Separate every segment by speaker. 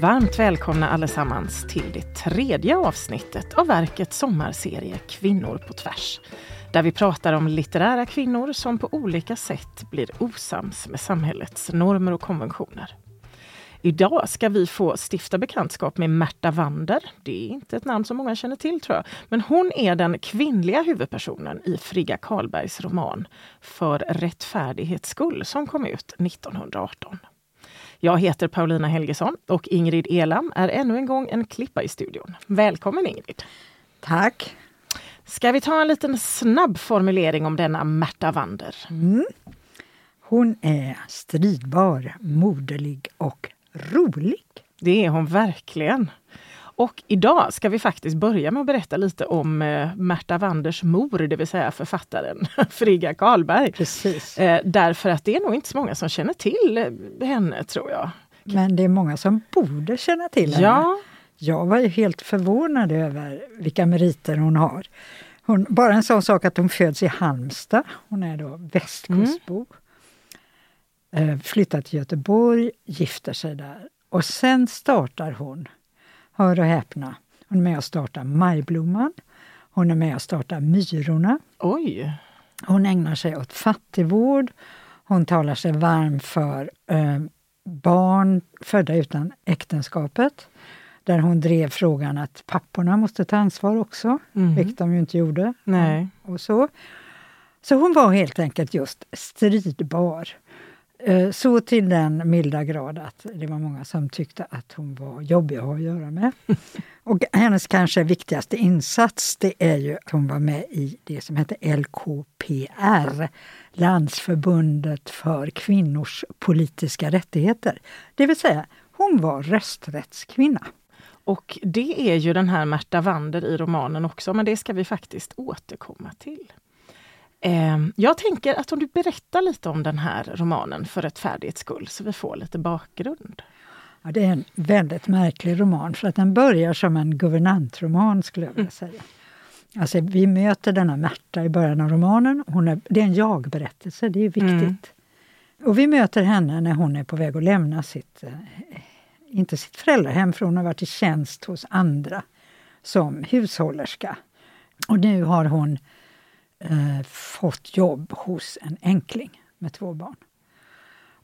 Speaker 1: varmt välkomna allesammans till det tredje avsnittet av verkets sommarserie Kvinnor på tvärs. Där vi pratar om litterära kvinnor som på olika sätt blir osams med samhällets normer och konventioner. Idag ska vi få stifta bekantskap med Märta Wander. Det är inte ett namn som många känner till tror jag. Men hon är den kvinnliga huvudpersonen i Frigga Karlbergs roman För rättfärdighets skull som kom ut 1918. Jag heter Paulina Helgesson och Ingrid Elam är ännu en gång en klippa i studion. Välkommen Ingrid!
Speaker 2: Tack!
Speaker 1: Ska vi ta en liten snabb formulering om denna Märta Wander?
Speaker 2: Mm. Hon är stridbar, moderlig och rolig.
Speaker 1: Det är hon verkligen. Och idag ska vi faktiskt börja med att berätta lite om eh, Märta Wanders mor, det vill säga författaren Frigga Karlberg.
Speaker 2: Precis.
Speaker 1: Eh, därför att det är nog inte så många som känner till henne, tror jag.
Speaker 2: Men det är många som borde känna till henne.
Speaker 1: Ja.
Speaker 2: Jag var ju helt förvånad över vilka meriter hon har. Hon, bara en sån sak att hon föds i Halmstad. Hon är då västkustbo. Mm. Eh, flyttar till Göteborg, gifter sig där. Och sen startar hon, hör och häpna, hon är med och startar Majblomman. Hon är med och startar Myrorna.
Speaker 1: Oj!
Speaker 2: Hon ägnar sig åt fattigvård. Hon talar sig varm för eh, barn födda utan äktenskapet. Där hon drev frågan att papporna måste ta ansvar också, mm. vilket de ju inte gjorde.
Speaker 1: Nej.
Speaker 2: Och så. så hon var helt enkelt just stridbar. Eh, så till den milda grad att det var många som tyckte att hon var jobbig att ha att göra med. Och hennes kanske viktigaste insats det är ju att hon var med i det som hette LKPR, Landsförbundet för kvinnors politiska rättigheter. Det vill säga, hon var rösträttskvinna.
Speaker 1: Och det är ju den här Märta Wander i romanen också, men det ska vi faktiskt återkomma till. Ehm, jag tänker att om du berättar lite om den här romanen för rättfärdighets skull, så vi får lite bakgrund.
Speaker 2: Ja, det är en väldigt märklig roman, för att den börjar som en guvernantroman skulle jag vilja mm. säga. Alltså, vi möter denna Märta i början av romanen. Hon är, det är en jag-berättelse, det är viktigt. Mm. Och vi möter henne när hon är på väg att lämna sitt, eh, inte sitt föräldrahem, för hon har varit i tjänst hos andra som hushållerska. Och nu har hon eh, fått jobb hos en enkling med två barn.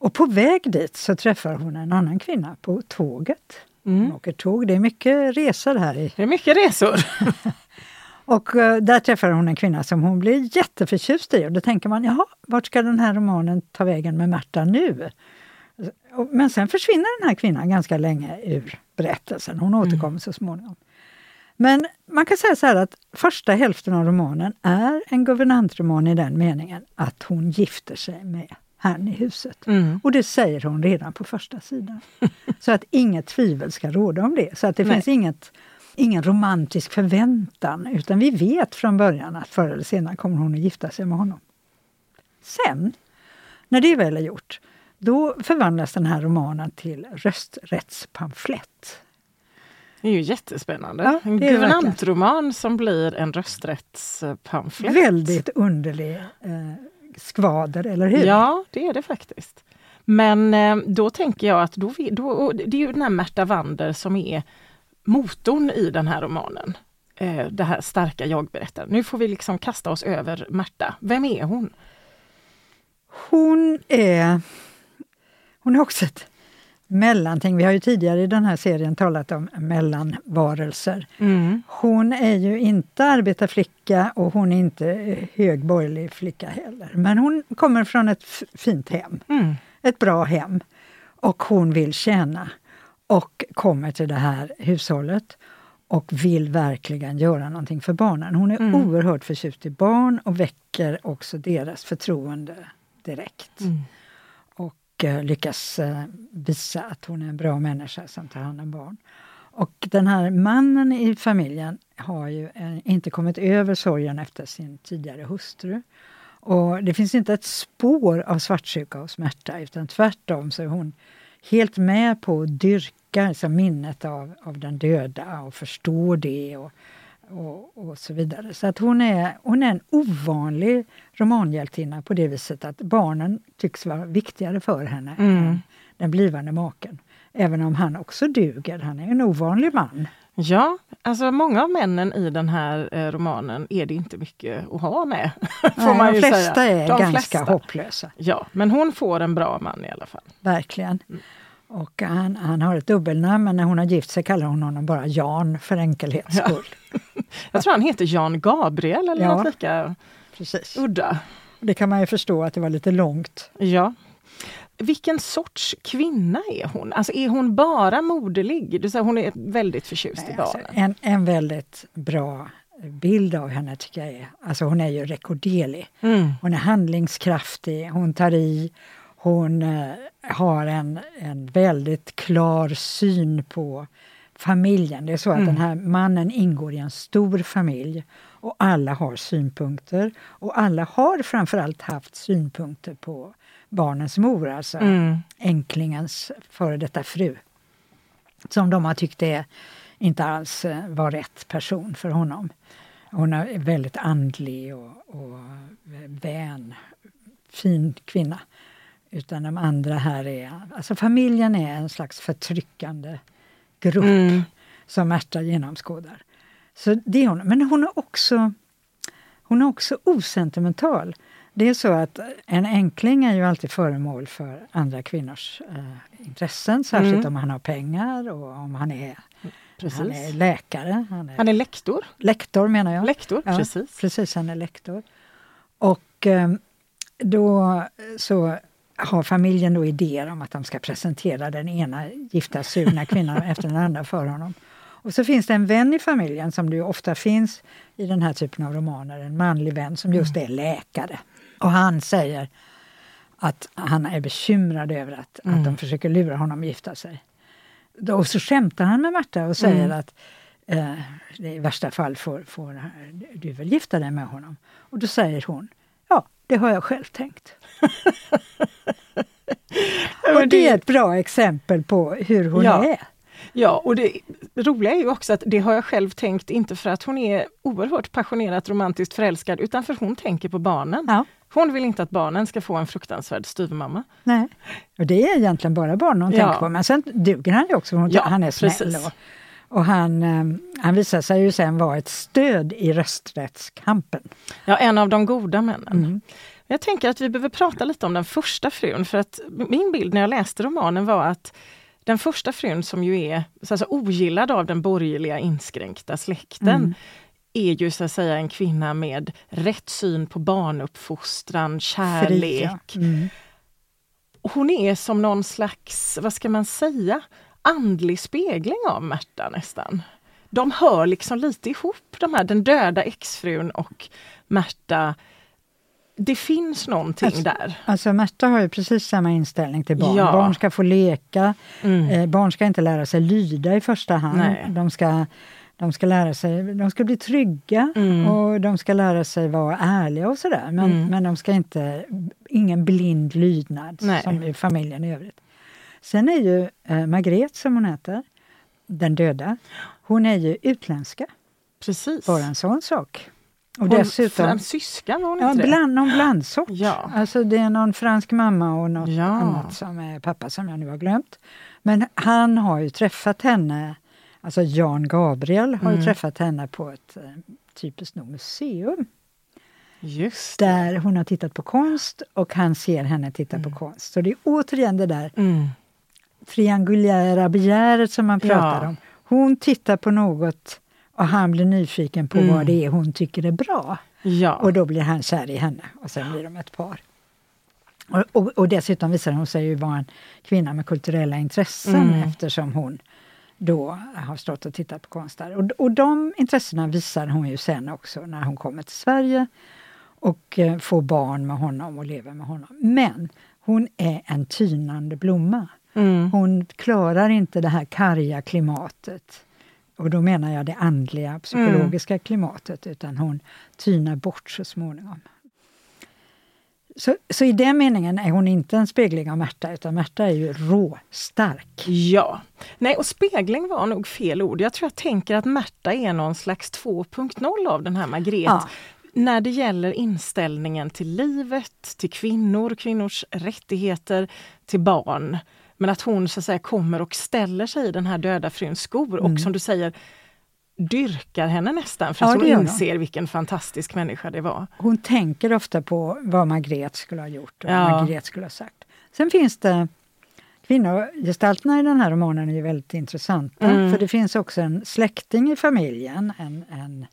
Speaker 2: Och på väg dit så träffar hon en annan kvinna på tåget. Mm. Hon åker tåg, det är mycket resor här. I.
Speaker 1: Det är mycket resor!
Speaker 2: och uh, där träffar hon en kvinna som hon blir jätteförtjust i. Och då tänker man, jaha, vart ska den här romanen ta vägen med Märta nu? Men sen försvinner den här kvinnan ganska länge ur berättelsen. Hon återkommer mm. så småningom. Men man kan säga så här att första hälften av romanen är en guvernantroman i den meningen att hon gifter sig med herrn i huset. Mm. Och det säger hon redan på första sidan. så att inget tvivel ska råda om det. Så att det Nej. finns inget, ingen romantisk förväntan utan vi vet från början att förr eller senare kommer hon att gifta sig med honom. Sen, när det väl är gjort, då förvandlas den här romanen till rösträttspamflett.
Speaker 1: Det är ju jättespännande. Ja, en guvernantroman som blir en rösträttspamflett.
Speaker 2: Väldigt underlig eh, skvader, eller hur?
Speaker 1: Ja, det är det faktiskt. Men eh, då tänker jag att då, då, det är ju den här Märta Wander som är motorn i den här romanen. Eh, det här starka jag-berättaren. Nu får vi liksom kasta oss över Märta. Vem är hon?
Speaker 2: Hon är, hon är också ett mellanting. Vi har ju tidigare i den här serien talat om mellanvarelser. Mm. Hon är ju inte arbetarflicka och hon är inte högborgerlig flicka heller. Men hon kommer från ett fint hem. Mm. Ett bra hem. Och hon vill tjäna. Och kommer till det här hushållet och vill verkligen göra någonting för barnen. Hon är mm. oerhört förtjust i barn och väcker också deras förtroende direkt. Mm Eh, lyckas eh, visa att hon är en bra människa som tar hand om barn. Och den här mannen i familjen har ju eh, inte kommit över sorgen efter sin tidigare hustru. Och det finns inte ett spår av svartsjuka och smärta utan tvärtom så är hon helt med på att dyrka alltså minnet av, av den döda och förstå det. Och, och, och, så vidare. Så att hon är, hon är en ovanlig romanhjältinna på det viset att barnen tycks vara viktigare för henne mm. än den blivande maken. Även om han också duger. Han är en ovanlig man.
Speaker 1: Ja, alltså många av männen i den här eh, romanen är det inte mycket att ha med.
Speaker 2: får man de flesta säga. är de ganska flesta. hopplösa.
Speaker 1: Ja, men hon får en bra man i alla fall.
Speaker 2: Verkligen. Mm. Och han, han har ett dubbelnamn, men när hon har gift sig kallar hon honom bara Jan för enkelhets skull. Ja.
Speaker 1: Jag tror han heter Jan Gabriel eller ja, något lika precis. udda.
Speaker 2: Det kan man ju förstå att det var lite långt.
Speaker 1: Ja. Vilken sorts kvinna är hon? Alltså är hon bara moderlig? Du säger hon är väldigt förtjust Nej, i barnen.
Speaker 2: Alltså, en, en väldigt bra bild av henne tycker jag är, alltså hon är ju rekorderlig. Mm. Hon är handlingskraftig, hon tar i, hon eh, har en, en väldigt klar syn på familjen. Det är så att mm. den här mannen ingår i en stor familj och alla har synpunkter. Och alla har framförallt haft synpunkter på barnens mor, alltså mm. änklingens före detta fru. Som de har tyckt är inte alls eh, var rätt person för honom. Hon är väldigt andlig och, och vän, fin kvinna. Utan de andra här är... Alltså familjen är en slags förtryckande grupp mm. som Märta genomskådar. Så det är hon. Men hon är också, hon är också osentimental. Det är så att en enkling är ju alltid föremål för andra kvinnors eh, intressen, särskilt mm. om han har pengar och om han är, han är läkare.
Speaker 1: Han är, han är lektor.
Speaker 2: Lektor menar jag.
Speaker 1: Lektor, ja, precis.
Speaker 2: Precis, han är lektor. Och eh, då så har familjen då idéer om att de ska presentera den ena gifta sugna kvinnan efter den andra för honom. Och så finns det en vän i familjen, som det ofta finns i den här typen av romaner, en manlig vän som just är läkare. Och han säger att han är bekymrad över att, mm. att de försöker lura honom att gifta sig. Och så skämtar han med Marta och säger mm. att eh, i värsta fall får, får du väl gifta dig med honom. Och då säger hon, ja, det har jag själv tänkt. Och det är ett bra exempel på hur hon ja. är.
Speaker 1: Ja, och det roliga är ju också att det har jag själv tänkt, inte för att hon är oerhört passionerat romantiskt förälskad, utan för hon tänker på barnen. Ja. Hon vill inte att barnen ska få en fruktansvärd styvmamma.
Speaker 2: Nej, och det är egentligen bara barnen hon ja. tänker på. Men sen duger han ju också, hon, ja, han är snäll. Och, och han, eh, han visar sig ju sen vara ett stöd i rösträttskampen.
Speaker 1: Ja, en av de goda männen. Mm. Jag tänker att vi behöver prata lite om den första frun, för att min bild när jag läste romanen var att den första frun som ju är alltså, ogillad av den borgerliga inskränkta släkten mm. är ju så att säga en kvinna med rätt syn på barnuppfostran, kärlek. Mm. Hon är som någon slags, vad ska man säga, andlig spegling av Märta nästan. De hör liksom lite ihop, de här, den döda exfrun och Märta det finns någonting
Speaker 2: alltså,
Speaker 1: där.
Speaker 2: Alltså Märta har ju precis samma inställning till barn. Ja. Barn ska få leka, mm. eh, barn ska inte lära sig lyda i första hand. De ska, de ska lära sig, de ska bli trygga mm. och de ska lära sig vara ärliga och sådär. Men, mm. men de ska inte, ingen blind lydnad Nej. som i familjen i övrigt. Sen är ju eh, Margret, som hon heter, den döda, hon är ju utländska.
Speaker 1: Precis.
Speaker 2: Bara en sån sak.
Speaker 1: Och dessutom, fransyska var hon
Speaker 2: ja,
Speaker 1: inte
Speaker 2: bland, någon blandsort. Ja. Alltså det är någon fransk mamma och något ja. annat som är pappa som jag nu har glömt. Men han har ju träffat henne, alltså Jan Gabriel har mm. ju träffat henne på ett eh, typiskt nog museum.
Speaker 1: Just
Speaker 2: Där hon har tittat på konst och han ser henne titta mm. på konst. Så det är återigen det där mm. triangulära begäret som man pratar ja. om. Hon tittar på något och han blir nyfiken på mm. vad det är hon tycker är bra. Ja. Och då blir han kär i henne och sen blir de ett par. Och, och, och dessutom visar hon sig ju vara en kvinna med kulturella intressen mm. eftersom hon då har stått och tittat på konst där. Och, och de intressena visar hon ju sen också när hon kommer till Sverige och eh, får barn med honom och lever med honom. Men hon är en tynande blomma. Mm. Hon klarar inte det här karga klimatet och då menar jag det andliga, psykologiska mm. klimatet, utan hon tynar bort så småningom. Så, så i den meningen är hon inte en spegling av Märta, utan Märta är ju råstark.
Speaker 1: Ja. Nej, och spegling var nog fel ord. Jag tror jag tänker att Märta är någon slags 2.0 av den här Margret. Ja. När det gäller inställningen till livet, till kvinnor, kvinnors rättigheter, till barn. Men att hon så att säga kommer och ställer sig i den här döda fruns skor och som du säger dyrkar henne nästan för att
Speaker 2: Ja,
Speaker 1: hon. inser vilken fantastisk människa det var.
Speaker 2: Hon tänker ofta på vad Margret skulle ha gjort och
Speaker 1: Ja.
Speaker 2: vad Margret skulle ha sagt. Sen finns det Kvinnogestalterna i den här romanen är ju väldigt intressanta.
Speaker 1: Mm.
Speaker 2: För det finns också en släkting i familjen, en, en,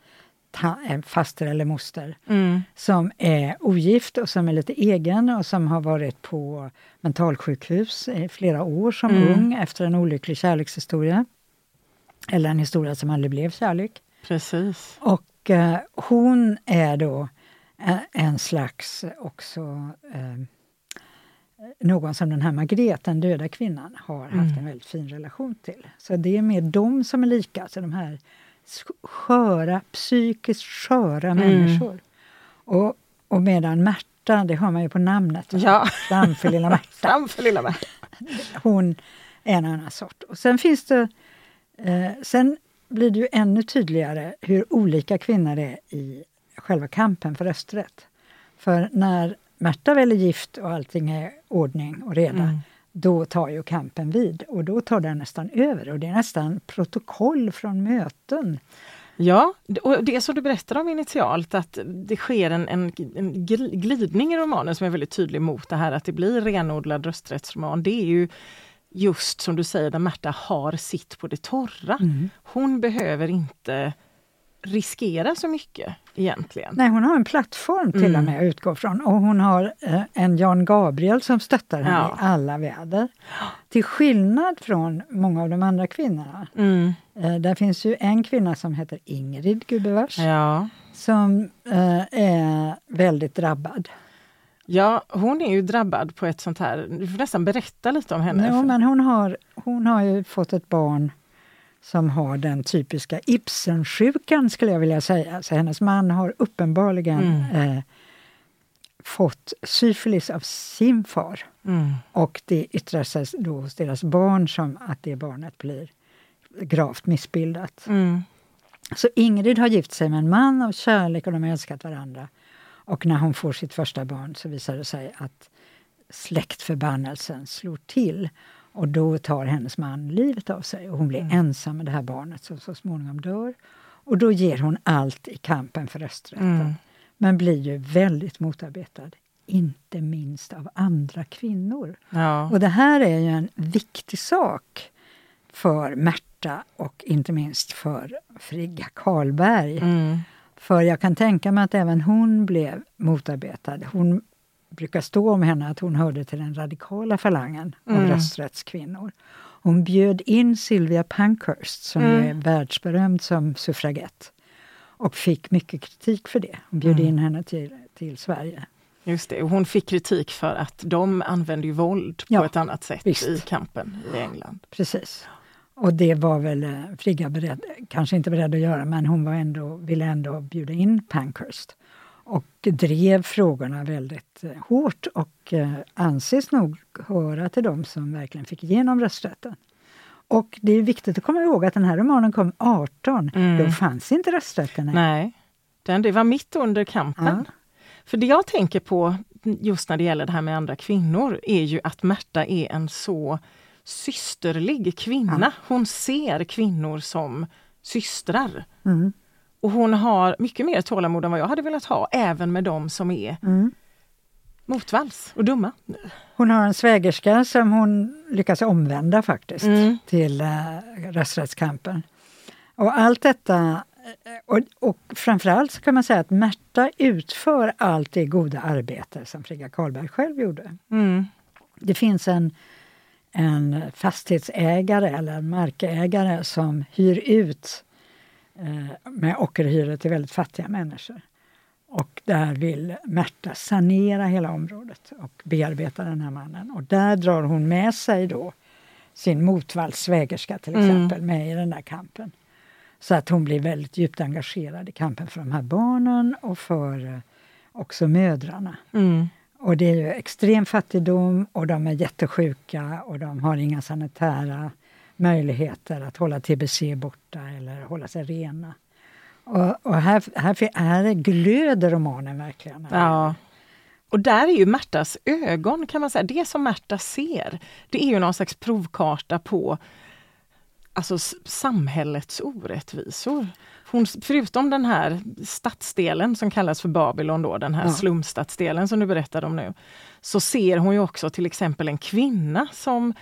Speaker 2: ta, en faster eller moster,
Speaker 1: Mm.
Speaker 2: som är ogift och som är lite egen och som har varit på mentalsjukhus i flera år som
Speaker 1: Mm.
Speaker 2: ung efter en olycklig kärlekshistoria. Eller en historia som aldrig blev kärlek.
Speaker 1: Precis.
Speaker 2: Och eh, hon är då eh, en slags också eh, någon som den här Margret, den döda kvinnan, har haft
Speaker 1: Mm.
Speaker 2: en väldigt fin relation till. Så det är mer de som är lika, alltså de här sköra, psykiskt sköra
Speaker 1: Mm.
Speaker 2: människor. Och, och medan Märta, det har man ju på namnet,
Speaker 1: Ja.
Speaker 2: framför lilla Märta,
Speaker 1: Framför lilla Märta.
Speaker 2: hon är en annan sort. Och sen finns det eh, sen blir det ju ännu tydligare hur olika kvinnor är i själva kampen för rösträtt. För när Märta väl är gift och allting är ordning och reda,
Speaker 1: Mm.
Speaker 2: Då tar ju kampen vid och då tar den nästan över och det är nästan protokoll från möten.
Speaker 1: Ja, och det som du berättade om initialt, att det sker en, en, en gl- glidning i romanen som är väldigt tydlig mot det här att det blir renodlad rösträttsroman. Det är ju just som du säger, där Märta har sitt på det torra. Hon behöver inte riskera så mycket egentligen.
Speaker 2: Nej, hon har en plattform till och
Speaker 1: Mm.
Speaker 2: med att utgå från och hon har eh, en Jan Gabriel som stöttar henne
Speaker 1: Ja.
Speaker 2: i alla väder. Till skillnad från många av de andra kvinnorna.
Speaker 1: Mm.
Speaker 2: Eh, där finns ju en kvinna som heter Ingrid, gubevars,
Speaker 1: Ja.
Speaker 2: som eh, är väldigt drabbad.
Speaker 1: ja, hon är ju drabbad på ett sånt här, du får nästan berätta lite om henne.
Speaker 2: Jo, men hon har, hon har ju fått ett barn som har den typiska Ibsensjukan skulle jag vilja säga. Så hennes man har uppenbarligen
Speaker 1: Mm.
Speaker 2: eh, fått syfilis av sin far.
Speaker 1: Mm.
Speaker 2: Och det yttrar sig då hos deras barn som att det barnet blir gravt missbildat.
Speaker 1: Mm.
Speaker 2: Så Ingrid har gift sig med en man av kärlek och de har älskat varandra. Och när hon får sitt första barn så visar det sig att släktförbannelsen slår till. Och då tar hennes man livet av sig och hon blir ensam med det här barnet som så småningom dör. Och då ger hon allt i kampen för rösträtten.
Speaker 1: Mm.
Speaker 2: Men blir ju väldigt motarbetad, inte minst av andra kvinnor.
Speaker 1: Ja.
Speaker 2: Och det här är ju en viktig sak för Märta och inte minst för Frigga Karlberg.
Speaker 1: Mm.
Speaker 2: För jag kan tänka mig att även hon blev motarbetad. Hon brukar stå om henne att hon hörde till den radikala falangen av
Speaker 1: Mm.
Speaker 2: rösträttskvinnor. Hon bjöd in Sylvia Pankhurst som
Speaker 1: Mm.
Speaker 2: är världsberömd som suffragett och fick mycket kritik för det. Hon bjöd
Speaker 1: Mm.
Speaker 2: in henne till, till Sverige.
Speaker 1: Just det, och hon fick kritik för att de använde våld
Speaker 2: Ja,
Speaker 1: på ett annat sätt
Speaker 2: visst.
Speaker 1: i kampen i England.
Speaker 2: Precis. Och det var väl eh, Frigga beredd, kanske inte beredd att göra, men hon var ändå, ville ändå bjuda in Pankhurst. Och drev frågorna väldigt eh, hårt och eh, anses nog höra till dem som verkligen fick igenom rösträtten. Och det är viktigt att komma ihåg att den här romanen kom 18.
Speaker 1: Mm.
Speaker 2: Då fanns inte rösträtten än.
Speaker 1: Nej, den, det var mitt under kampen.
Speaker 2: Ja.
Speaker 1: För det jag tänker på just när det gäller det här med andra kvinnor är ju att Märta är en så systerlig kvinna. Hon ser kvinnor som systrar.
Speaker 2: Mm.
Speaker 1: Och hon har mycket mer tålamod än vad jag hade velat ha, även med de som är
Speaker 2: Mm.
Speaker 1: motvalls och dumma.
Speaker 2: Hon har en svägerska som hon lyckas omvända faktiskt
Speaker 1: Mm.
Speaker 2: till eh, rösträttskampen. Och allt detta, eh, och, och framförallt så kan man säga att Märta utför allt det goda arbete som Frigga Karlberg själv gjorde.
Speaker 1: Mm.
Speaker 2: Det finns en, en fastighetsägare eller en markägare som hyr ut med ockerhyror till väldigt fattiga människor. Och där vill Märta sanera hela området och bearbeta den här mannen. Och där drar hon med sig då sin motvalls svägerska till
Speaker 1: Mm.
Speaker 2: exempel med i den där kampen. Så att hon blir väldigt djupt engagerad i kampen för de här barnen och för eh, också mödrarna.
Speaker 1: Mm.
Speaker 2: Och det är ju extrem fattigdom och de är jättesjuka och de har inga sanitära möjligheter att hålla tbc borta eller hålla sig rena. Och, och här, här, här glöder romanen verkligen.
Speaker 1: Ja. Och där är ju Märtas ögon kan man säga, det som Märta ser, det är ju någon slags provkarta på alltså samhällets orättvisor. Hon, förutom den här stadsdelen som kallas för Babylon, då, den här ja. slumstadsdelen som du berättade om nu, så ser hon ju också till exempel en kvinna som,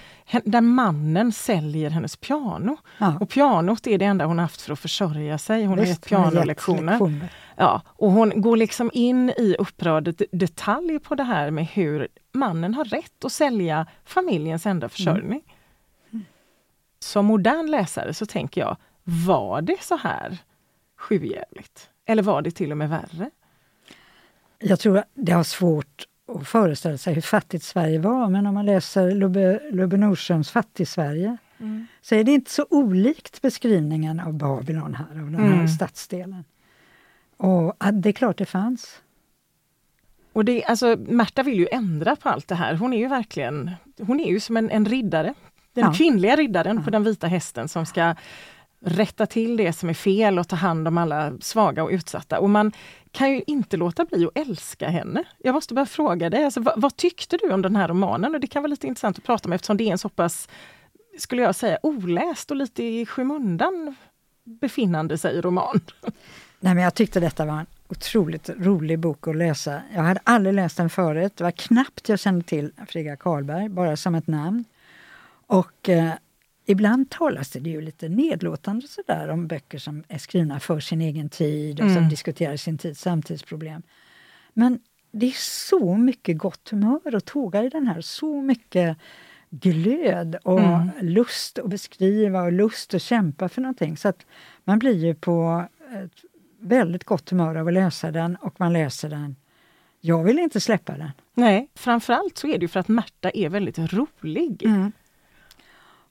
Speaker 1: där mannen säljer hennes piano. Ja. Och pianot är det enda hon haft för att försörja sig. Hon Visst, har gett pianolektioner. Ja, och hon går liksom in i upprörd detalj på det här med hur mannen har rätt att sälja familjens enda försörjning. Mm. Som modern läsare så tänker jag, var det så här sjujävligt? Eller var det till och med värre?
Speaker 2: Jag tror det har svårt att föreställa sig hur fattigt Sverige var, men om man läser Lubbe, Lubbe Nordströms Fattig-Sverige mm. så är det inte så olikt beskrivningen av Babylon här, av den här mm. stadsdelen. Och det är klart det fanns.
Speaker 1: Och det, alltså, Märta vill ju ändra på allt det här. Hon är ju verkligen hon är ju som en, en riddare. Den ja. kvinnliga riddaren ja. på den vita hästen som ska rätta till det som är fel och ta hand om alla svaga och utsatta. Och man kan ju inte låta bli att älska henne. Jag måste bara fråga dig, alltså, vad, vad, tyckte du om den här romanen? Och Det kan vara lite intressant att prata om eftersom det är en så pass, skulle jag säga, oläst och lite i skymundan befinnande sig roman.
Speaker 2: Nej, men jag tyckte detta var en otroligt rolig bok att läsa. Jag hade aldrig läst den förut. Det var knappt jag kände till Frigga Karlberg, bara som ett namn. Och eh, ibland talas det ju lite nedlåtande sådär om böcker som är skrivna för sin egen tid och mm. som diskuterar sin tids samtidsproblem. Men det är så mycket gott humör att tåga i den här. Så mycket glöd och mm. lust att beskriva och lust att kämpa för någonting. Så att man blir ju på ett väldigt gott humör av att läsa den och man läser den. Jag vill inte släppa den.
Speaker 1: Nej, framförallt så är det för att Märta är väldigt rolig. Mm.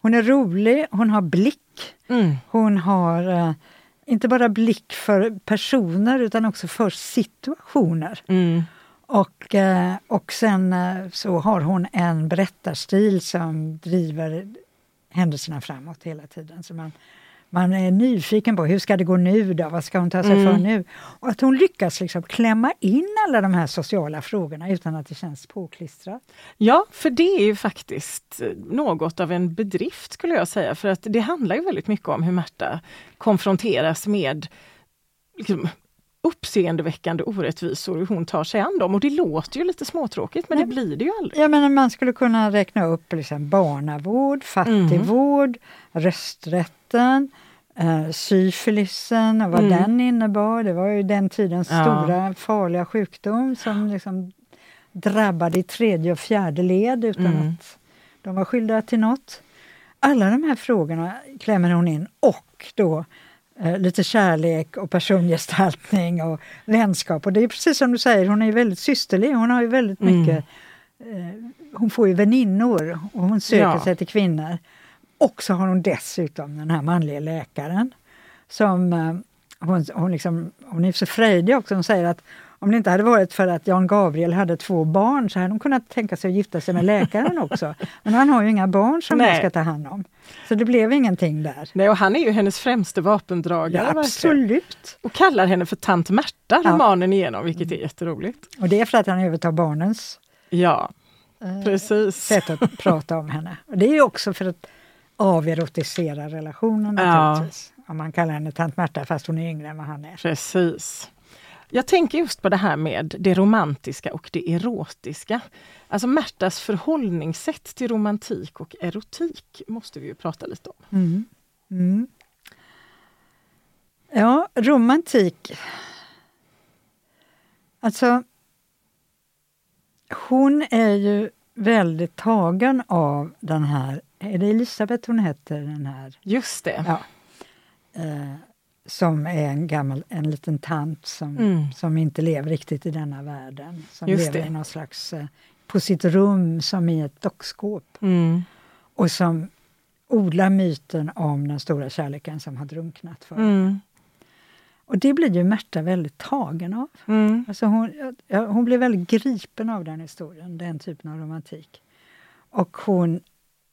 Speaker 2: Hon är rolig, hon har blick. Mm. Hon har eh, inte bara blick för personer utan också för situationer. Mm. Och, eh, och sen eh, så har hon en berättarstil som driver händelserna framåt hela tiden. Så man, man är nyfiken på hur ska det gå nu då? Vad ska hon ta sig mm. för nu? Och att hon lyckas liksom klämma in alla de här sociala frågorna utan att det känns påklistrat.
Speaker 1: Ja, för det är ju faktiskt något av en bedrift skulle jag säga. För att det handlar ju väldigt mycket om hur Märta konfronteras med liksom, uppseendeväckande orättvisor hur hon tar sig an dem. Och det låter ju lite småtråkigt men ja. det blir det ju aldrig.
Speaker 2: Ja, men man skulle kunna räkna upp liksom barnavård, fattigvård, mm. rösträtten, eh, syfilisen och vad mm. den innebar. Det var ju den tidens ja. stora farliga sjukdom som liksom drabbade i tredje och fjärde led utan mm. att de var skyldiga till något. Alla de här frågorna klämmer hon in och då lite kärlek och persongestaltning och vänskap. Och det är precis som du säger, hon är väldigt systerlig. Hon har ju väldigt mm. mycket... Eh, hon får ju väninnor och hon söker ja. sig till kvinnor. Och så har hon dessutom den här manliga läkaren som eh, hon, hon, liksom, hon är så frejdig också. Hon säger att om det inte hade varit för att Jan Gabriel hade två barn så hade hon kunnat tänka sig att gifta sig med läkaren också. Men han har ju inga barn som hon ska ta hand om. Så det blev ingenting där.
Speaker 1: Nej, och han är ju hennes främste vapendragare.
Speaker 2: Ja, absolut.
Speaker 1: Och kallar henne för tant Märta ja. romanen igenom, vilket är jätteroligt.
Speaker 2: Och det är för att han övertar barnens
Speaker 1: ja, eh, precis.
Speaker 2: sätt att prata om henne. Och det är också för att averotisera relationen naturligtvis. Ja. Om man kallar henne tant Märta fast hon är yngre än vad han är.
Speaker 1: Precis. Jag tänker just på det här med det romantiska och det erotiska. Alltså Märtas förhållningssätt till romantik och erotik måste vi ju prata lite om. Mm. Mm.
Speaker 2: Ja, romantik. Alltså, hon är ju väldigt tagen av den här, är det Elisabeth hon heter? Den här?
Speaker 1: Just det.
Speaker 2: Ja. Eh, som är en gammal, en liten tant som, mm. som inte lever riktigt i denna världen. Som Just lever det. i någon slags, eh, på sitt rum som i ett dockskåp. Mm. Och som odlar myten om den stora kärleken som har drunknat för mm. Och det blir ju Märta väldigt tagen av. Mm. Alltså hon, hon blir väldigt gripen av den historien, den typen av romantik. Och hon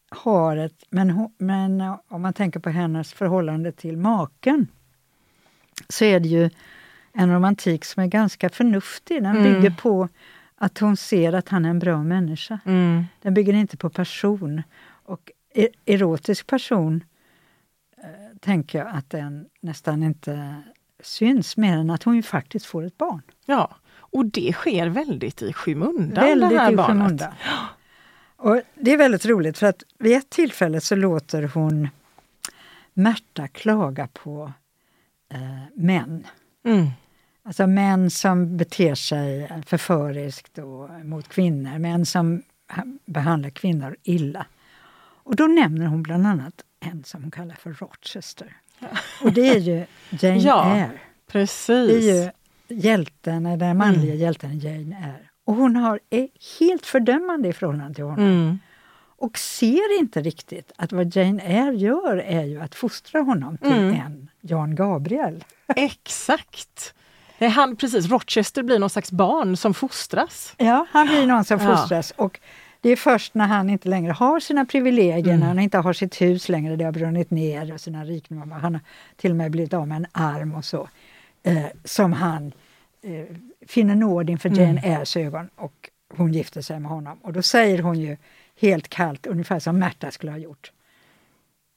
Speaker 2: har ett... Men, hon, men om man tänker på hennes förhållande till maken så är det ju en romantik som är ganska förnuftig. Den mm. bygger på att hon ser att han är en bra människa.
Speaker 1: Mm.
Speaker 2: Den bygger inte på person. Och e- erotisk person eh, tänker jag att den nästan inte syns mer än att hon ju faktiskt får ett barn.
Speaker 1: Ja, och det sker väldigt i skymundan.
Speaker 2: Väldigt
Speaker 1: det här
Speaker 2: i
Speaker 1: barnet.
Speaker 2: skymundan. Och det är väldigt roligt för att vid ett tillfälle så låter hon Märta klaga på eh, män.
Speaker 1: Mm.
Speaker 2: Alltså män som beter sig förföriskt och mot kvinnor, män som ha- behandlar kvinnor illa. Och då nämner hon bland annat en som hon kallar för Rochester. Och det är ju Jane
Speaker 1: Ja,
Speaker 2: Eyre.
Speaker 1: Precis.
Speaker 2: Det är ju hjälten, den manliga
Speaker 1: Mm.
Speaker 2: hjälten Jane Eyre. Och hon har, är helt fördömande i förhållande till honom.
Speaker 1: Mm.
Speaker 2: Och ser inte riktigt att vad Jane Eyre gör är ju att fostra honom till
Speaker 1: Mm.
Speaker 2: en Jan Gabriel.
Speaker 1: Exakt. Nej, Han, precis, Rochester blir någon slags barn som fostras.
Speaker 2: Ja, han blir någon som
Speaker 1: Ja.
Speaker 2: fostras. Och det är först när han inte längre har sina privilegier,
Speaker 1: Mm.
Speaker 2: när han inte har sitt hus längre, det har brunnit ner och sina rikedomar, han har till och med blivit av med en arm och så, eh, som han eh, finner nåd inför
Speaker 1: Mm.
Speaker 2: Jane Eyres ögon och hon gifter sig med honom. Och då säger hon ju helt kallt, ungefär som Märta skulle ha gjort.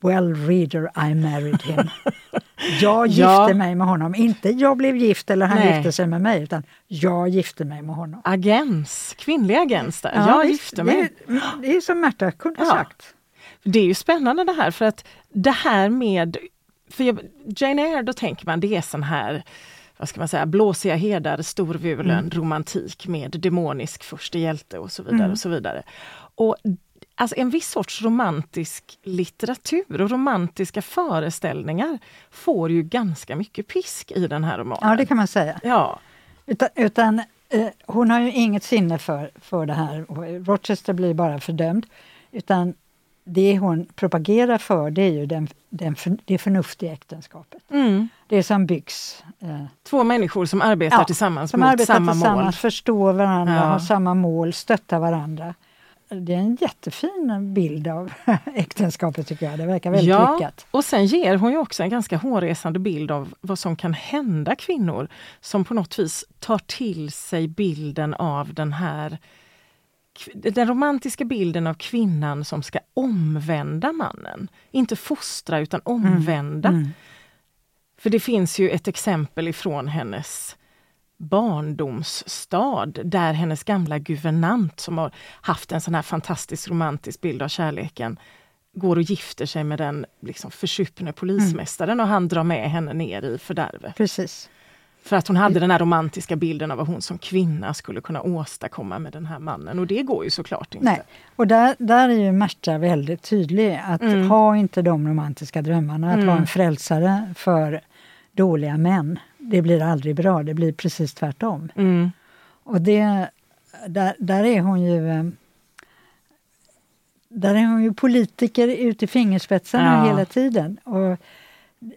Speaker 2: Well reader, I married him. Jag gifte
Speaker 1: Ja.
Speaker 2: mig med honom. Inte jag blev gift eller han
Speaker 1: Nej.
Speaker 2: gifte sig med mig, utan jag gifte mig med honom.
Speaker 1: Agens, kvinnlig agens där. jag
Speaker 2: visst,
Speaker 1: gifte mig.
Speaker 2: Det är, det är som Märta kunde
Speaker 1: Ja.
Speaker 2: sagt.
Speaker 1: Det är ju spännande det här för att det här med för jag, Jane Eyre, då tänker man det är sån här vad ska man säga, blåsiga herdar, storvulen
Speaker 2: Mm.
Speaker 1: romantik med demonisk förste hjälte och så vidare.
Speaker 2: Mm.
Speaker 1: och så vidare. Och Alltså en viss sorts romantisk litteratur och romantiska föreställningar får ju ganska mycket pisk i den här romanen.
Speaker 2: Ja, det kan man säga.
Speaker 1: Ja,
Speaker 2: Utan, utan eh, hon har ju inget sinne för, för det här. Och Rochester blir bara fördömd. Utan det hon propagerar för det är ju den, den, för- det förnuftiga äktenskapet.
Speaker 1: mm.
Speaker 2: Det som byggs. Eh,
Speaker 1: Två människor som arbetar
Speaker 2: Ja,
Speaker 1: tillsammans
Speaker 2: som
Speaker 1: mot
Speaker 2: arbetar
Speaker 1: samma
Speaker 2: tillsammans,
Speaker 1: mål.
Speaker 2: förstår varandra,
Speaker 1: Ja.
Speaker 2: har samma mål, stöttar varandra. Det är en jättefin bild av äktenskapet tycker jag. Det verkar väldigt
Speaker 1: ja,
Speaker 2: lyckat.
Speaker 1: och sen ger hon ju också en ganska hårresande bild av vad som kan hända kvinnor som på något vis tar till sig bilden av den här den romantiska bilden av kvinnan som ska omvända mannen. Inte fostra utan omvända.
Speaker 2: Mm.
Speaker 1: För det finns ju ett exempel ifrån hennes barndomsstad där hennes gamla guvernant som har haft en sån här fantastisk romantisk bild av kärleken går och gifter sig med den liksom försupne polismästaren och han drar med henne ner i fördärvet.
Speaker 2: Precis.
Speaker 1: För att hon hade den här romantiska bilden av vad hon som kvinna skulle kunna åstadkomma med den här mannen och det går ju såklart inte.
Speaker 2: Nej. Och där, där är ju Märta väldigt tydlig. Att
Speaker 1: Mm.
Speaker 2: ha inte de romantiska drömmarna, att
Speaker 1: Mm.
Speaker 2: vara en frälsare för dåliga män. Det blir aldrig bra, det blir precis tvärtom.
Speaker 1: Mm.
Speaker 2: Och det, där, där är hon ju eh, där är hon ju politiker ut i fingerspetsarna
Speaker 1: Ja.
Speaker 2: hela tiden. Och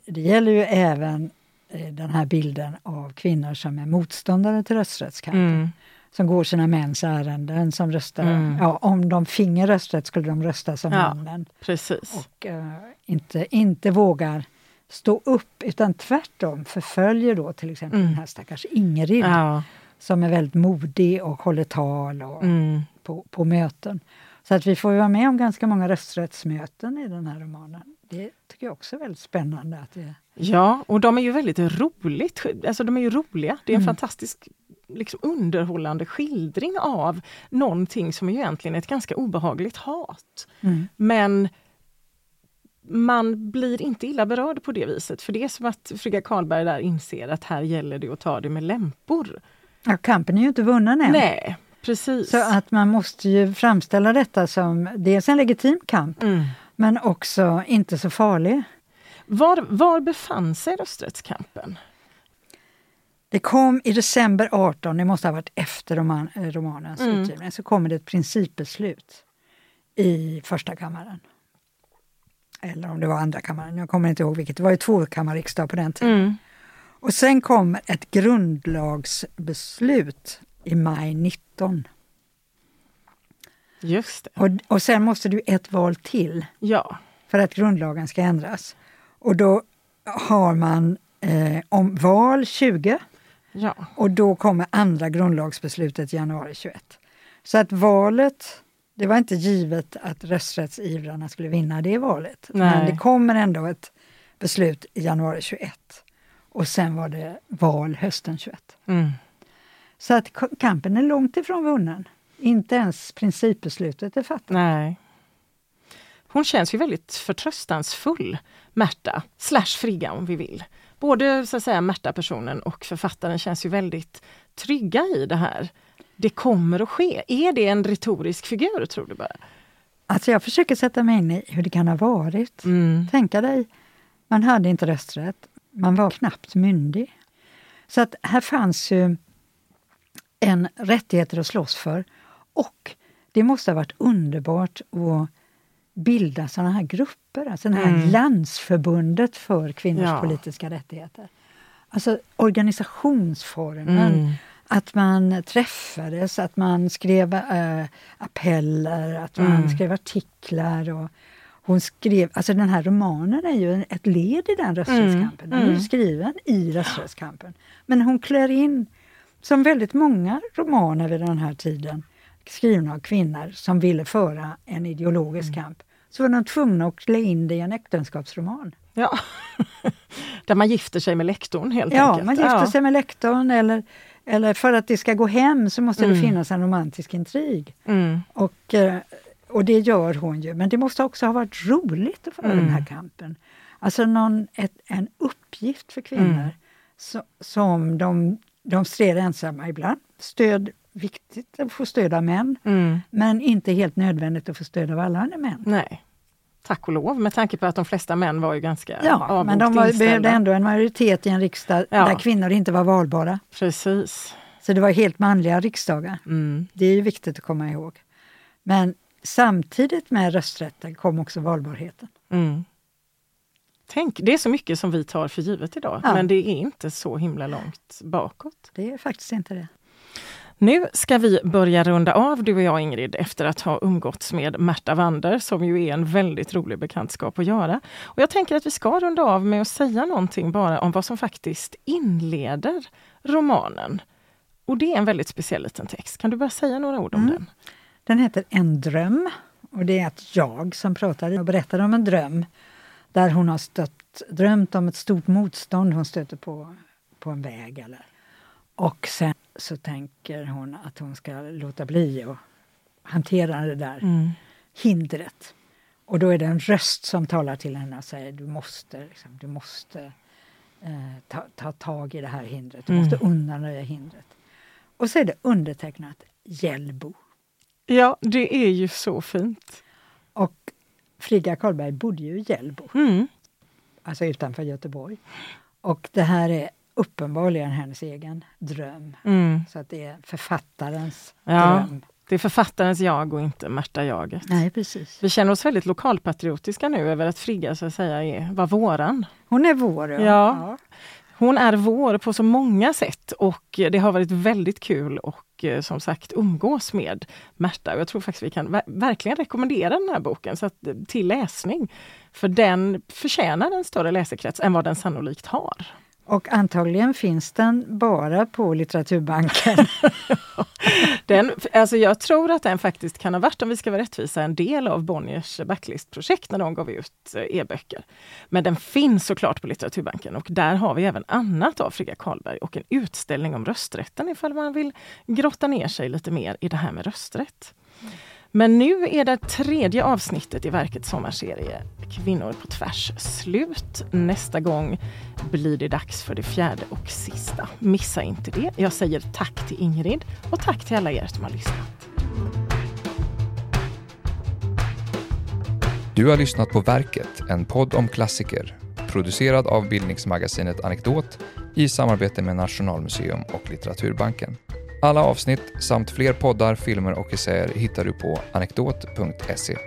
Speaker 2: det gäller ju även eh, den här bilden av kvinnor som är motståndare till rösträttskampen.
Speaker 1: Mm.
Speaker 2: Som går sina mäns ärenden, som röstar.
Speaker 1: Mm.
Speaker 2: Ja, om de finge rösträtt skulle de rösta som
Speaker 1: Ja.
Speaker 2: männen.
Speaker 1: Precis.
Speaker 2: Och eh, inte, inte vågar stå upp, utan tvärtom förföljer då till exempel
Speaker 1: Mm.
Speaker 2: den här stackars Ingrid
Speaker 1: Ja.
Speaker 2: som är väldigt modig och håller tal och,
Speaker 1: Mm.
Speaker 2: på, på möten. Så att vi får ju vara med om ganska många rösträttsmöten i den här romanen. Det tycker jag också är väldigt spännande. Att det,
Speaker 1: Ja, och de är ju väldigt roligt, alltså de är ju roliga. Det är en
Speaker 2: Mm.
Speaker 1: fantastisk liksom, underhållande skildring av någonting som är ju egentligen ett ganska obehagligt hat.
Speaker 2: mm.
Speaker 1: Men man blir inte illa berörd på det viset, för det är som att Frigga Karlberg där inser att här gäller det att ta det med lämpor.
Speaker 2: ja, kampen är ju inte vunnen än.
Speaker 1: Nej, precis.
Speaker 2: Så att man måste ju framställa detta som dels en legitim kamp,
Speaker 1: Mm.
Speaker 2: men också inte så farlig.
Speaker 1: Var, var befann sig rösträttskampen?
Speaker 2: Det kom i december 18, det måste ha varit efter roman, eh, romanens
Speaker 1: Mm.
Speaker 2: utgivning, så kommer det ett principbeslut i första kammaren. Eller om det var andra kammaren, jag kommer inte ihåg vilket. Det var ju tvåkammarriksdag på den tiden.
Speaker 1: Mm.
Speaker 2: Och sen kommer ett grundlagsbeslut i maj 19.
Speaker 1: Just det.
Speaker 2: Och, och sen måste du ett val till
Speaker 1: Ja.
Speaker 2: för att grundlagen ska ändras. Och då har man eh, om val 20
Speaker 1: Ja.
Speaker 2: Och då kommer andra grundlagsbeslutet i januari 21. Så att valet, det var inte givet att rösträttsivrarna skulle vinna det valet.
Speaker 1: Nej.
Speaker 2: Men det kommer ändå ett beslut i januari 21. Och sen var det val hösten 21.
Speaker 1: Mm.
Speaker 2: Så att kampen är långt ifrån vunnen. Inte ens principbeslutet är fattat.
Speaker 1: Nej. Hon känns ju väldigt förtröstansfull, Märta, slash Frigga om vi vill. Både så att säga Märta-personen och författaren känns ju väldigt trygga i det här. Det kommer att ske. Är det en retorisk figur tror du bara?
Speaker 2: Alltså jag försöker sätta mig in i hur det kan ha varit.
Speaker 1: Mm.
Speaker 2: Tänka dig, man hade inte rösträtt, man var knappt myndig. Så att här fanns ju en rättigheter att slåss för. Och det måste ha varit underbart att bilda sådana här grupper, alltså det här
Speaker 1: Mm.
Speaker 2: landsförbundet för kvinnors
Speaker 1: Ja.
Speaker 2: politiska rättigheter. Alltså organisationsformen,
Speaker 1: Mm.
Speaker 2: Att man träffades, att man skrev äh, appeller, att man
Speaker 1: Mm.
Speaker 2: skrev artiklar. Och hon skrev, alltså den här romanen är ju ett led i den rösträttskampen. Den är ju
Speaker 1: Mm.
Speaker 2: skriven i rösträttskampen. Men hon klär in, som väldigt många romaner vid den här tiden, skrivna av kvinnor som ville föra en ideologisk
Speaker 1: Mm.
Speaker 2: kamp, så var de tvungna att klä in det i en äktenskapsroman.
Speaker 1: Ja. Där man gifter sig med lektorn helt
Speaker 2: Ja,
Speaker 1: enkelt.
Speaker 2: man gifter sig med lektorn eller, eller för att det ska gå hem så måste det
Speaker 1: Mm.
Speaker 2: finnas en romantisk intrig.
Speaker 1: Mm.
Speaker 2: Och, eh, och det gör hon ju. Men det måste också ha varit roligt att föra
Speaker 1: Mm.
Speaker 2: den här kampen. Alltså någon, ett, en uppgift för kvinnor
Speaker 1: Mm.
Speaker 2: så, som de, de stred ensamma ibland. Stöd, viktigt att få stöd av män,
Speaker 1: Mm.
Speaker 2: men inte helt nödvändigt att få stöd av alla andra män.
Speaker 1: Nej. Tack och lov, med tanke på att de flesta män var ju ganska
Speaker 2: Ja, men de var, behövde ändå en majoritet i en riksdag
Speaker 1: Ja.
Speaker 2: där kvinnor inte var valbara.
Speaker 1: Precis.
Speaker 2: Så det var helt manliga riksdagar.
Speaker 1: Mm.
Speaker 2: Det är viktigt att komma ihåg. Men samtidigt med rösträtten kom också valbarheten.
Speaker 1: Mm. Tänk, det är så mycket som vi tar för givet idag,
Speaker 2: Ja.
Speaker 1: men det är inte så himla långt bakåt.
Speaker 2: Det är faktiskt inte det.
Speaker 1: Nu ska vi börja runda av, du och jag Ingrid, efter att ha umgåtts med Märta Wander, som ju är en väldigt rolig bekantskap att göra. Och jag tänker att vi ska runda av med att säga någonting bara om vad som faktiskt inleder romanen. Och det är en väldigt speciell liten text. Kan du bara säga några ord om
Speaker 2: Mm.
Speaker 1: den?
Speaker 2: Den heter En dröm och det är att jag som pratar och berättar om en dröm där hon har stött, drömt om ett stort motstånd hon stöter på på en väg. Eller. Och sen så tänker hon att hon ska låta bli att hantera det där
Speaker 1: Mm.
Speaker 2: hindret. Och då är det en röst som talar till henne och säger du måste, liksom, du måste eh, ta, ta tag i det här hindret, du
Speaker 1: Mm.
Speaker 2: måste undanröja hindret. Och så är det undertecknat Hjällbo.
Speaker 1: Ja, det är ju så fint.
Speaker 2: Och Frigga Karlberg bodde ju i Hjällbo,
Speaker 1: Mm.
Speaker 2: alltså utanför Göteborg. Och det här är uppenbarligen hennes egen dröm.
Speaker 1: Mm.
Speaker 2: Så att det är författarens
Speaker 1: Ja.
Speaker 2: dröm.
Speaker 1: Det är författarens jag och inte Märta-jaget.
Speaker 2: Nej, precis.
Speaker 1: Vi känner oss väldigt lokalpatriotiska nu över att Frigga så att säga är, var våran.
Speaker 2: Hon är vår. Ja.
Speaker 1: Ja. Hon är vår på så många sätt och det har varit väldigt kul och eh, som sagt umgås med Märta. Jag tror faktiskt vi kan ver- verkligen rekommendera den här boken så att, till läsning. För den förtjänar en större läsekrets än vad den sannolikt har.
Speaker 2: Och antagligen finns den bara på Litteraturbanken.
Speaker 1: Den, alltså jag tror att den faktiskt kan ha varit, om vi ska vara rättvisa, en del av Bonniers backlistprojekt när de gav ut eh, e-böcker. Men den finns såklart på Litteraturbanken och där har vi även annat av Frigga Karlberg och en utställning om rösträtten ifall man vill grotta ner sig lite mer i det här med rösträtt. Men nu är det tredje avsnittet i verkets sommarserie Kvinnor på tvärs slut. Nästa gång blir det dags för det fjärde och sista. Missa inte det. Jag säger tack till Ingrid och tack till alla er som har lyssnat.
Speaker 3: Du har lyssnat på Verket, en podd om klassiker. Producerad av bildningsmagasinet Anekdot i samarbete med Nationalmuseum och Litteraturbanken. Alla avsnitt samt fler poddar, filmer och essäer hittar du på anekdot.se.